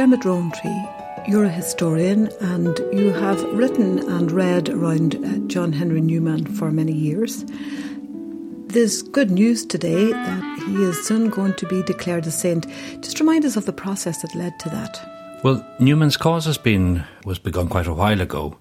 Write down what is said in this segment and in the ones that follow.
Dermot Roantree, you're a historian and you have written and read around uh, John Henry Newman for many years. There's good news today that he is soon going to be declared a saint. Just remind us of the process that led to that. Well, Newman's cause has been was begun quite a while ago,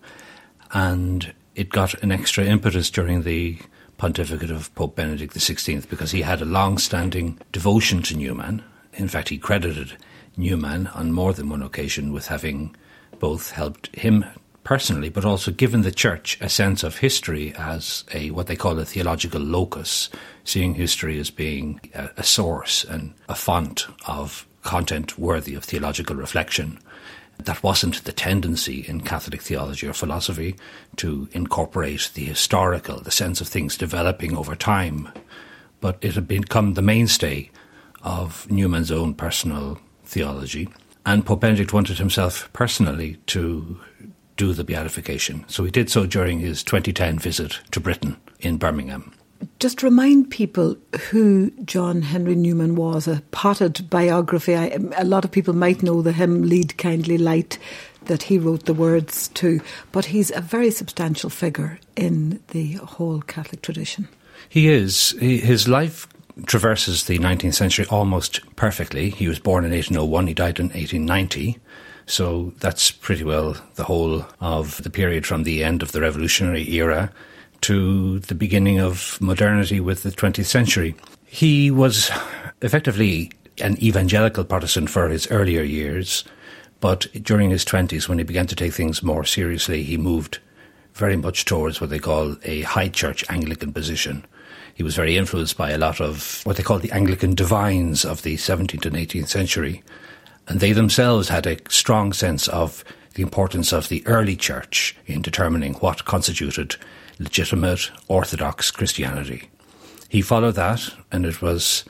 and it got an extra impetus during the pontificate of Pope Benedict XVI because he had a long-standing devotion to Newman. In fact, he credited Newman on more than one occasion with having both helped him personally, but also given the church a sense of history as a what they call a theological locus, seeing history as being a, a source and a font of content worthy of theological reflection. That wasn't the tendency in Catholic theology or philosophy to incorporate the historical, the sense of things developing over time, but it had become the mainstay of Newman's own personal theology. And Pope Benedict wanted himself personally to do the beatification. So he did so during his 2010 visit to Britain in Birmingham. Just remind people who John Henry Newman was, a potted biography. I, a lot of people might know the hymn Lead Kindly Light that he wrote the words to, but he's a very substantial figure in the whole Catholic tradition. He is. He, his life traverses the 19th century almost perfectly. He was born in 1801, he died in 1890. So that's pretty well the whole of the period from the end of the revolutionary era to the beginning of modernity with the 20th century. He was effectively an evangelical Protestant for his earlier years, but during his 20s, when he began to take things more seriously, he moved very much towards what they call a high church Anglican position. He was very influenced by a lot of what they called the Anglican divines of the 17th and 18th century, and they themselves had a strong sense of the importance of the early church in determining what constituted legitimate Orthodox Christianity. He followed that, and it was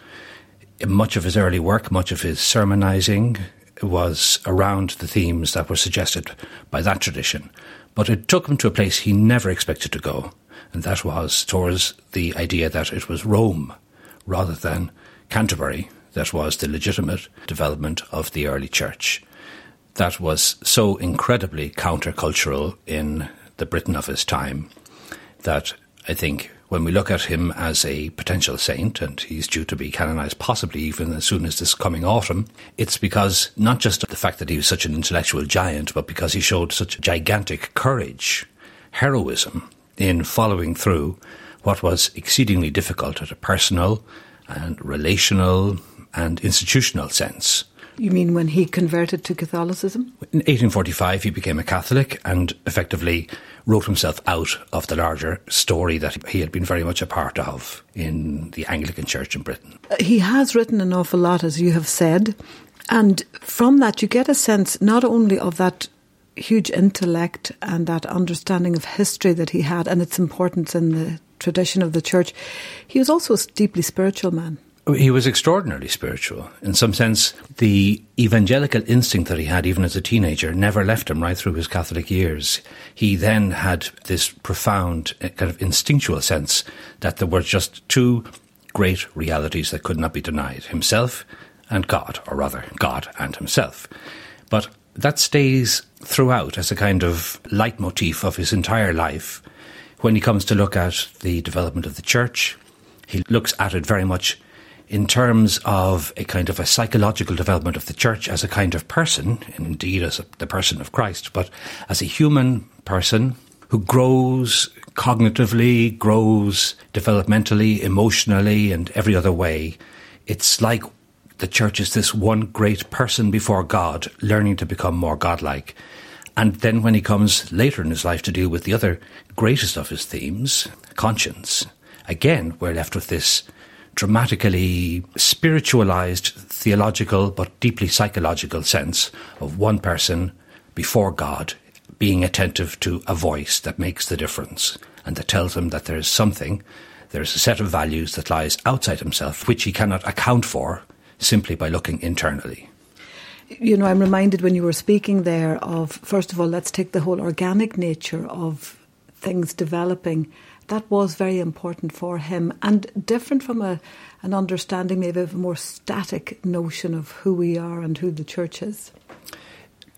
much of his early work, much of his sermonizing was around the themes that were suggested by that tradition. But it took him to a place he never expected to go, and that was towards the idea that it was Rome rather than Canterbury that was the legitimate development of the early church. That was so incredibly countercultural in the Britain of his time that I think when we look at him as a potential saint, and he's due to be canonized possibly even as soon as this coming autumn, it's because not just the fact that he was such an intellectual giant, but because he showed such gigantic courage, heroism in following through what was exceedingly difficult at a personal and relational and institutional sense. You mean when he converted to Catholicism? In 1845, he became a Catholic and effectively wrote himself out of the larger story that he had been very much a part of in the Anglican Church in Britain. Uh, he has written an awful lot, as you have said. And from that, you get a sense not only of that huge intellect and that understanding of history that he had and its importance in the tradition of the church, he was also a deeply spiritual man. He was extraordinarily spiritual. In some sense, the evangelical instinct that he had even as a teenager never left him right through his Catholic years. He then had this profound uh, kind of instinctual sense that there were just two great realities that could not be denied himself and God, or rather, God and himself. But that stays throughout as a kind of leitmotif of his entire life. When he comes to look at the development of the church, he looks at it very much in terms of a kind of a psychological development of the church as a kind of person, indeed as a, the person of Christ, but as a human person who grows cognitively, grows developmentally, emotionally, and every other way. It's like the church is this one great person before God, learning to become more godlike. And then when he comes later in his life to deal with the other greatest of his themes, conscience, again, we're left with this dramatically spiritualized, theological, but deeply psychological sense of one person before God being attentive to a voice that makes the difference and that tells him that there is something, there is a set of values that lies outside himself, which he cannot account for simply by looking internally. You know, I'm reminded when you were speaking there of, first of all, let's take the whole organic nature of things developing that was very important for him and different from a, an understanding maybe of a more static notion of who we are and who the church is.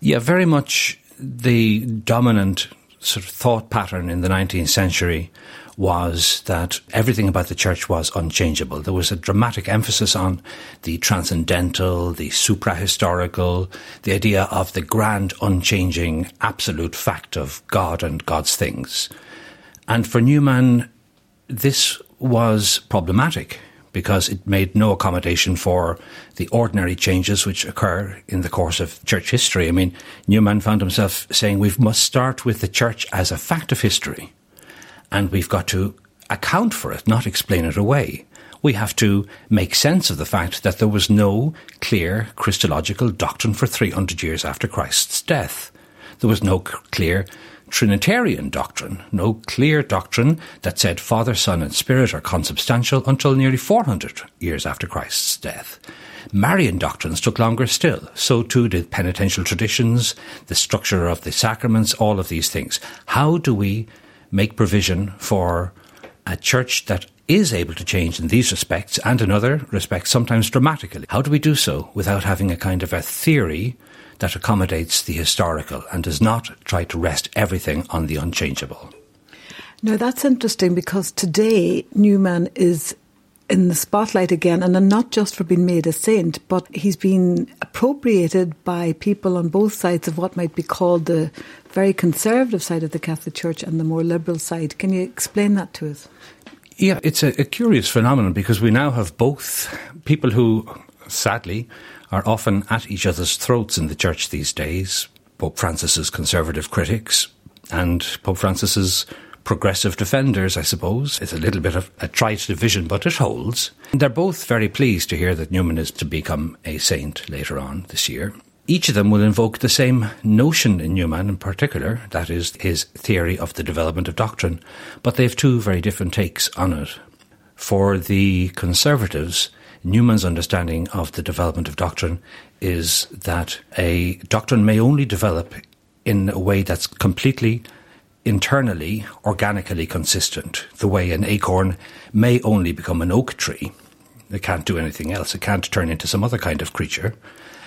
Yeah, very much the dominant sort of thought pattern in the 19th century was that everything about the church was unchangeable. There was a dramatic emphasis on the transcendental, the suprahistorical, the idea of the grand, unchanging, absolute fact of God and God's things. And for Newman, this was problematic because it made no accommodation for the ordinary changes which occur in the course of church history. I mean, Newman found himself saying we must start with the church as a fact of history and we've got to account for it, not explain it away. We have to make sense of the fact that there was no clear Christological doctrine for 300 years after Christ's death. There was no clear Trinitarian doctrine, no clear doctrine that said Father, Son, and Spirit are consubstantial until nearly 400 years after Christ's death. Marian doctrines took longer still. So too did penitential traditions, the structure of the sacraments, all of these things. How do we make provision for a church that is able to change in these respects and in other respects, sometimes dramatically. How do we do so without having a kind of a theory that accommodates the historical and does not try to rest everything on the unchangeable? Now, that's interesting because today Newman is in the spotlight again, and not just for being made a saint, but he's been appropriated by people on both sides of what might be called the very conservative side of the Catholic Church and the more liberal side. Can you explain that to us? Yeah, it's a, a curious phenomenon because we now have both people who, sadly, are often at each other's throats in the church these days. Pope Francis's conservative critics and Pope Francis's progressive defenders, I suppose. It's a little bit of a trite division, but it holds. And They're both very pleased to hear that Newman is to become a saint later on this year. Each of them will invoke the same notion in Newman in particular, that is, his theory of the development of doctrine, but they have two very different takes on it. For the conservatives, Newman's understanding of the development of doctrine is that a doctrine may only develop in a way that's completely internally, organically consistent, the way an acorn may only become an oak tree. It can't do anything else. It can't turn into some other kind of creature.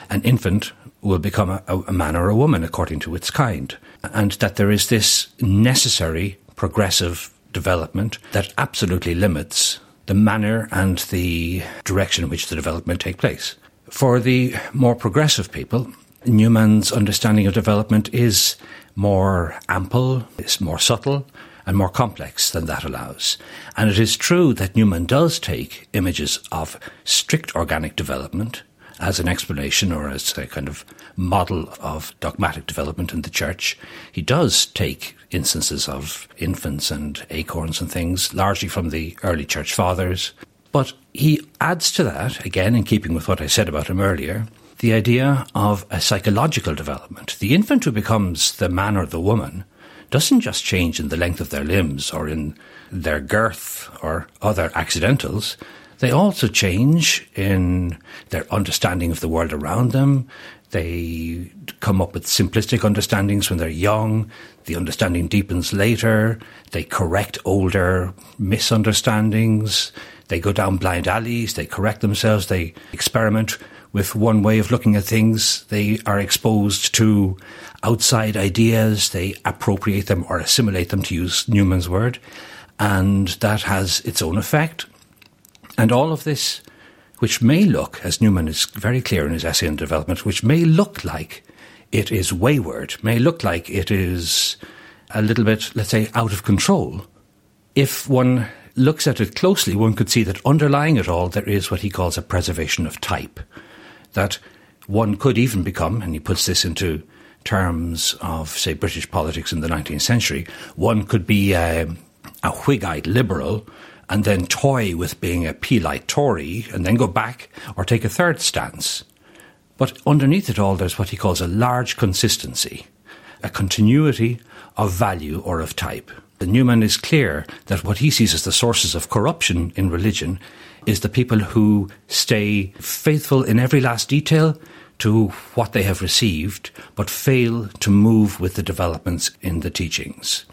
An infant will become a, a man or a woman according to its kind. And that there is this necessary progressive development that absolutely limits the manner and the direction in which the development take place. For the more progressive people, Newman's understanding of development is more ample, it's more subtle, and more complex than that allows. And it is true that Newman does take images of strict organic development as an explanation or as a kind of model of dogmatic development in the church. He does take instances of infants and acorns and things, largely from the early church fathers. But he adds to that, again in keeping with what I said about him earlier, the idea of a psychological development. The infant who becomes the man or the woman doesn't just change in the length of their limbs or in their girth or other accidentals. They also change in their understanding of the world around them. They come up with simplistic understandings when they're young. The understanding deepens later. They correct older misunderstandings. They go down blind alleys. They correct themselves. They experiment with one way of looking at things. They are exposed to outside ideas. They appropriate them or assimilate them, to use Newman's word. And that has its own effect. And all of this, which may look, as Newman is very clear in his essay on development, which may look like it is wayward, may look like it is a little bit, let's say, out of control. If one looks at it closely, one could see that underlying it all, there is what he calls a preservation of type that one could even become, and he puts this into terms of, say, British politics in the 19th century, one could be um, a, a Whigite liberal and then toy with being a Peelite Tory and then go back or take a third stance. But underneath it all, there's what he calls a large consistency, a continuity of value or of type. The Newman is clear that what he sees as the sources of corruption in religion is the people who stay faithful in every last detail to what they have received, but fail to move with the developments in the teachings.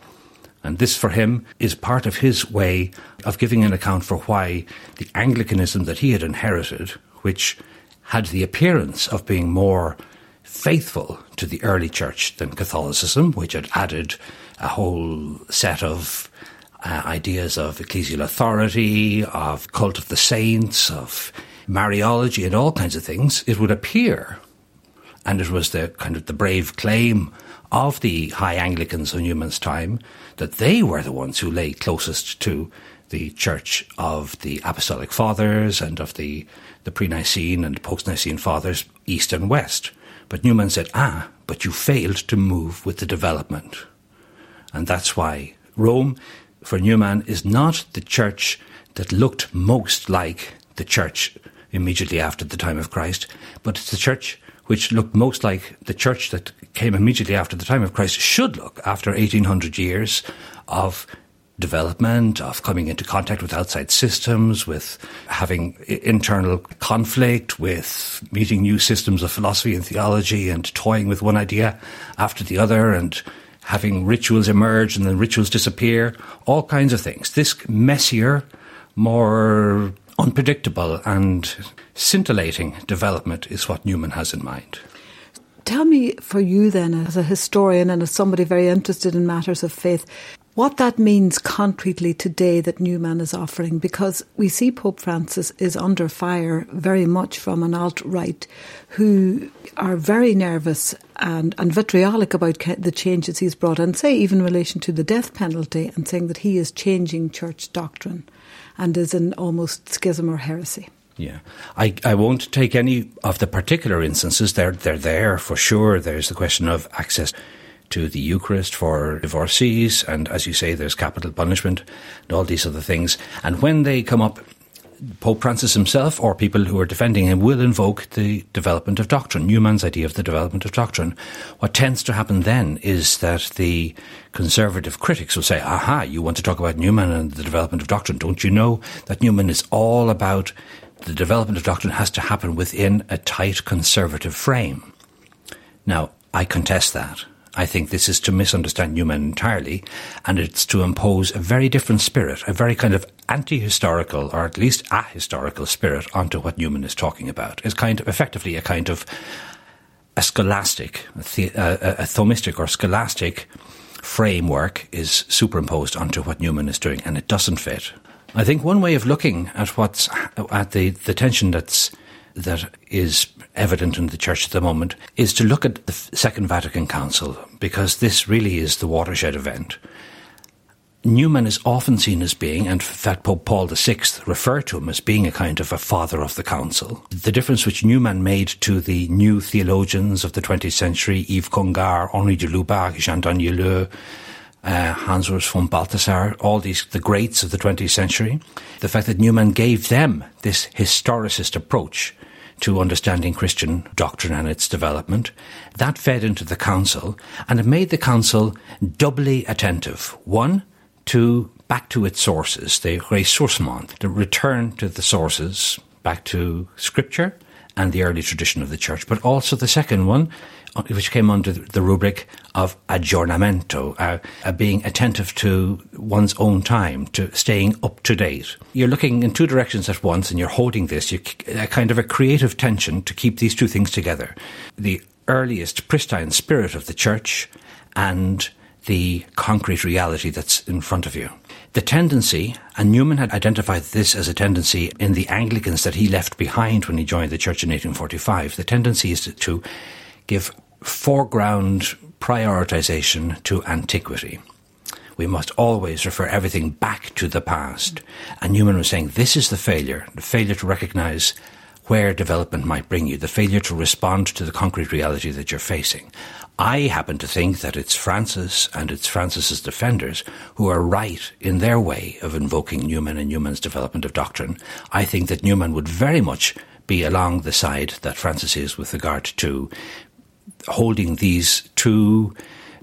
And this, for him, is part of his way of giving an account for why the Anglicanism that he had inherited, which had the appearance of being more faithful to the early church than Catholicism, which had added a whole set of uh, ideas of ecclesial authority, of cult of the saints, of Mariology, and all kinds of things, it would appear, and it was the kind of the brave claim of the high Anglicans of Newman's time, that they were the ones who lay closest to the Church of the Apostolic Fathers and of the, the pre Nicene and post Nicene Fathers, East and West. But Newman said, ah, but you failed to move with the development. And that's why Rome, for Newman, is not the church that looked most like the church immediately after the time of Christ, but it's the church which looked most like the church that came immediately after the time of Christ should look after 1800 years of development, of coming into contact with outside systems, with having internal conflict, with meeting new systems of philosophy and theology and toying with one idea after the other and having rituals emerge and then rituals disappear, all kinds of things. This messier, more unpredictable and scintillating development is what Newman has in mind. Tell me, for you then, as a historian and as somebody very interested in matters of faith, what that means concretely today that Newman is offering, because we see Pope Francis is under fire very much from an alt right who are very nervous and, and vitriolic about the changes he's brought, and say even in relation to the death penalty, and saying that he is changing church doctrine and is an almost schism or heresy. Yeah, I, I won't take any of the particular instances. They're they're there for sure. There's the question of access to the Eucharist for divorcees, and as you say, there's capital punishment and all these other things. And when they come up, Pope Francis himself or people who are defending him will invoke the development of doctrine, Newman's idea of the development of doctrine. What tends to happen then is that the conservative critics will say, aha, you want to talk about Newman and the development of doctrine. Don't you know that Newman is all about the development of doctrine has to happen within a tight conservative frame? Now, I contest that. I think this is to misunderstand Newman entirely, and it's to impose a very different spirit, a very kind of anti-historical, or at least ahistorical spirit onto what Newman is talking about. It's kind of effectively a kind of a scholastic, a, a, a Thomistic or scholastic framework is superimposed onto what Newman is doing, and it doesn't fit. I think one way of looking at what's at the, the tension that's that is evident in the church at the moment is to look at the Second Vatican Council because this really is the watershed event. Newman is often seen as being, and that Pope Paul VI referred to him as being a kind of a father of the council. The difference which Newman made to the new theologians of the 20th century, Yves Congar, Henri de Lubac, Jean Danielou, uh, Hans Urs von Balthasar, all these, the greats of the 20th century, the fact that Newman gave them this historicist approach to understanding Christian doctrine and its development. That fed into the council and it made the council doubly attentive. One, to back to its sources, the ressourcement, the return to the sources, back to scripture and the early tradition of the church. But also the second one, which came under the rubric of aggiornamento, uh, uh, being attentive to one's own time, to staying up to date. You're looking in two directions at once and you're holding this, you, a kind of a creative tension to keep these two things together. The earliest pristine spirit of the church and the concrete reality that's in front of you. The tendency, and Newman had identified this as a tendency in the Anglicans that he left behind when he joined the church in 1845, the tendency is to, to give foreground prioritization to antiquity. We must always refer everything back to the past. And Newman was saying this is the failure, the failure to recognize where development might bring you, the failure to respond to the concrete reality that you're facing. I happen to think that it's Francis and it's Francis's defenders who are right in their way of invoking Newman and Newman's development of doctrine. I think that Newman would very much be along the side that Francis is with regard to holding these two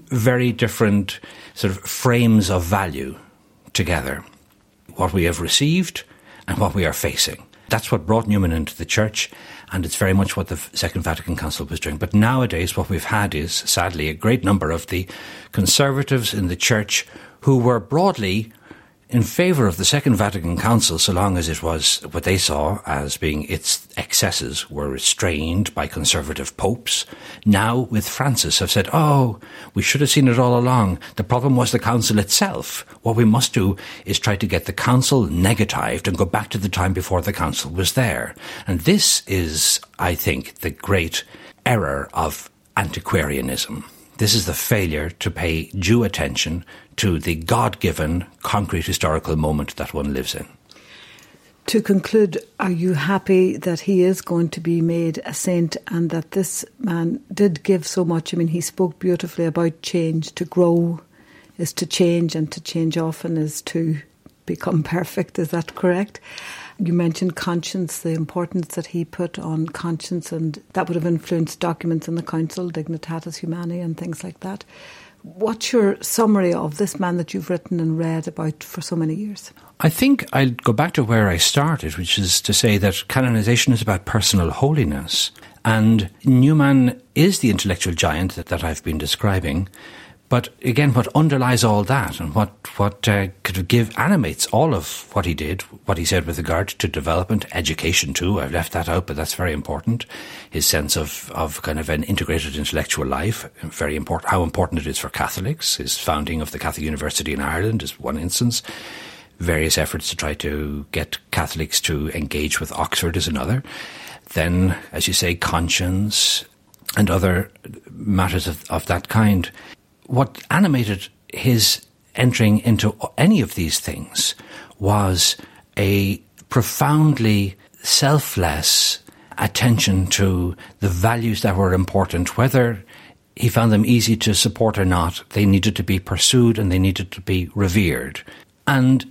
very different sort of frames of value together. What we have received and what we are facing. That's what brought Newman into the church, and it's very much what the Second Vatican Council was doing. But nowadays, what we've had is, sadly, a great number of the conservatives in the church who were broadly in favour of the Second Vatican Council so long as it was what they saw as being its excesses were restrained by conservative popes. Now, with Francis, have said, oh, we should have seen it all along. The problem was the Council itself. What we must do is try to get the Council negatived and go back to the time before the Council was there. And this is, I think, the great error of antiquarianism. This is the failure to pay due attention to the God given, concrete historical moment that one lives in. To conclude, are you happy that he is going to be made a saint and that this man did give so much? I mean, he spoke beautifully about change. To grow is to change, and to change often is to become perfect. Is that correct? You mentioned conscience, the importance that he put on conscience, and that would have influenced documents in the council, Dignitatis Humanae, and things like that. What's your summary of this man that you've written and read about for so many years? I think I'll go back to where I started, which is to say that canonization is about personal holiness. And Newman is the intellectual giant that, that I've been describing. But again, what underlies all that and what, what uh, could give animates all of what he did, what he said with regard to development, education too. I've left that out, but that's very important. His sense of, of kind of an integrated intellectual life, very important, how important it is for Catholics. His founding of the Catholic University in Ireland is one instance. Various efforts to try to get Catholics to engage with Oxford is another. Then, as you say, conscience and other matters of, of that kind what animated his entering into any of these things was a profoundly selfless attention to the values that were important, whether he found them easy to support or not. They needed to be pursued and they needed to be revered. And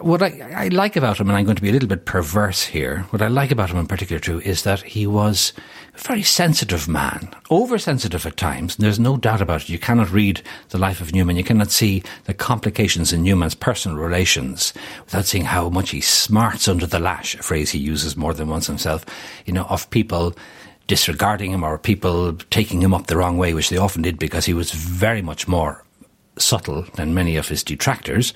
what I, I, like about him, and I'm going to be a little bit perverse here, what I like about him in particular too is that he was a very sensitive man, oversensitive at times. There's no doubt about it. You cannot read the life of Newman. You cannot see the complications in Newman's personal relations without seeing how much he smarts under the lash, a phrase he uses more than once himself, you know, of people disregarding him or people taking him up the wrong way, which they often did because he was very much more subtle than many of his detractors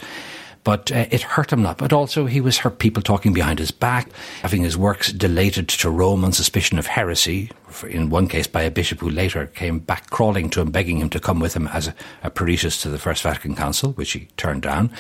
but uh, it hurt him not. But also, he was hurt people talking behind his back, having his works delated to Rome on suspicion of heresy, in one case by a bishop who later came back crawling to him, begging him to come with him as a, a to the First Vatican Council, which he turned down.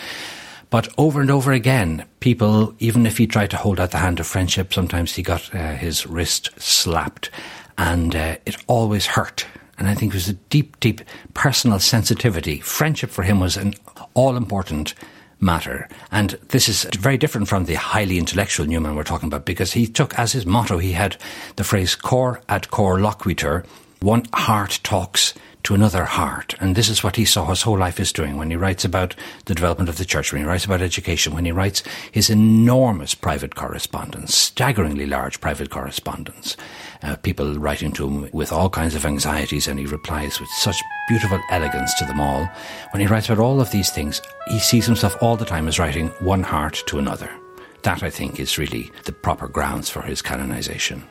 But over and over again, people, even if he tried to hold out the hand of friendship, sometimes he got uh, his wrist slapped, and uh, it always hurt. And I think it was a deep, deep personal sensitivity. Friendship for him was an all important matter. And this is very different from the highly intellectual Newman we're talking about because he took as his motto, he had the phrase cor ad cor loquitur, one heart talks to another heart. And this is what he saw his whole life is doing when he writes about the development of the church, when he writes about education, when he writes his enormous private correspondence, staggeringly large private correspondence uh, people writing to him with all kinds of anxieties, and he replies with such beautiful elegance to them all. When he writes about all of these things, he sees himself all the time as writing one heart to another. That, I think, is really the proper grounds for his canonization.